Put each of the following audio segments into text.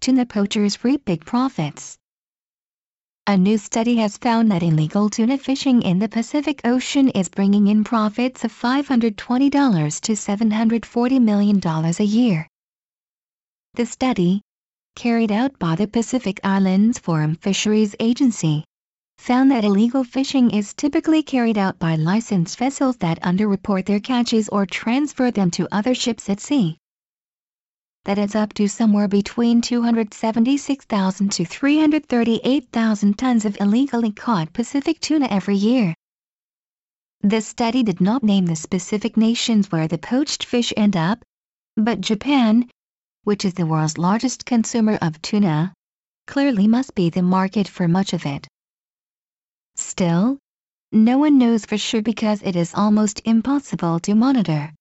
tuna poachers reap big profits. A new study has found that illegal tuna fishing in the Pacific Ocean is bringing in profits of $520 to $740 million a year. The study, carried out by the Pacific Islands Forum Fisheries Agency, found that illegal fishing is typically carried out by licensed vessels that underreport their catches or transfer them to other ships at sea. That adds up to somewhere between 276,000 to 338,000 tons of illegally caught Pacific tuna every year. The study did not name the specific nations where the poached fish end up, but Japan, which is the world's largest consumer of tuna, clearly must be the market for much of it. Still, no one knows for sure because it is almost impossible to monitor.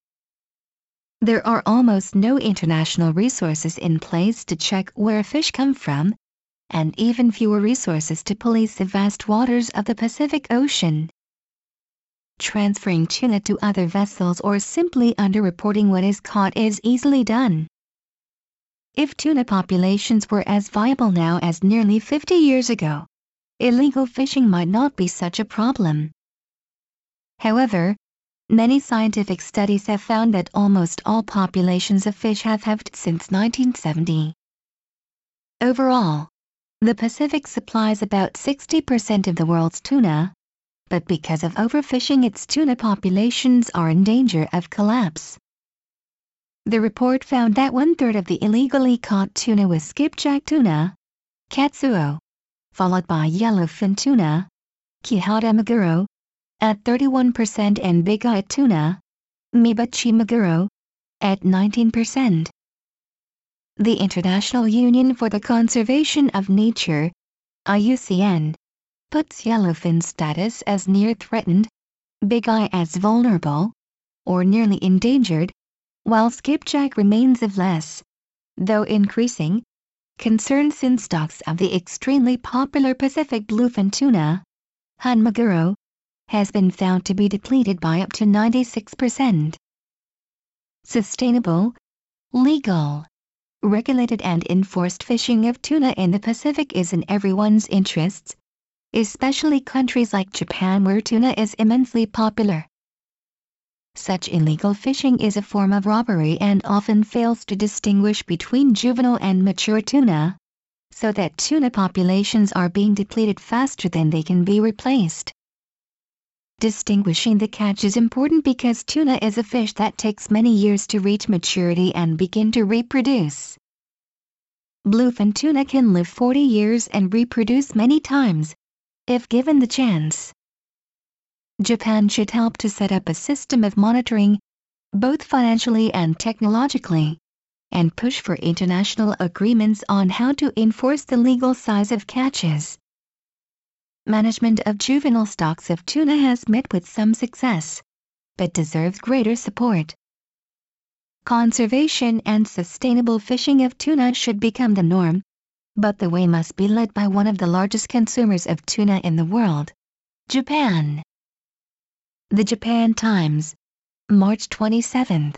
There are almost no international resources in place to check where fish come from, and even fewer resources to police the vast waters of the Pacific Ocean. Transferring tuna to other vessels or simply underreporting what is caught is easily done. If tuna populations were as viable now as nearly 50 years ago, illegal fishing might not be such a problem. However, many scientific studies have found that almost all populations of fish have halved since 1970. Overall, the Pacific supplies about 60% of the world's tuna, but because of overfishing its tuna populations are in danger of collapse. The report found that one-third of the illegally caught tuna was skipjack tuna, katsuo, followed by yellowfin tuna, Kihada maguro, at 31% and big-eye tuna, Mebachi maguro, at 19%. The International Union for the Conservation of Nature, IUCN, puts yellowfin status as near threatened, big-eye as vulnerable, or nearly endangered, while skipjack remains of less, though increasing, concern since stocks of the extremely popular Pacific bluefin tuna, Hon maguro, has been found to be depleted by up to 96%. Sustainable, legal, regulated and enforced fishing of tuna in the Pacific is in everyone's interests, especially countries like Japan where tuna is immensely popular. Such illegal fishing is a form of robbery and often fails to distinguish between juvenile and mature tuna, so that tuna populations are being depleted faster than they can be replaced. Distinguishing the catch is important because tuna is a fish that takes many years to reach maturity and begin to reproduce. Bluefin tuna can live 40 years and reproduce many times, if given the chance. Japan should help to set up a system of monitoring, both financially and technologically, and push for international agreements on how to enforce the legal size of catches. Management of juvenile stocks of tuna has met with some success, but deserves greater support. Conservation and sustainable fishing of tuna should become the norm, but the way must be led by one of the largest consumers of tuna in the world, Japan. The Japan Times, March 27.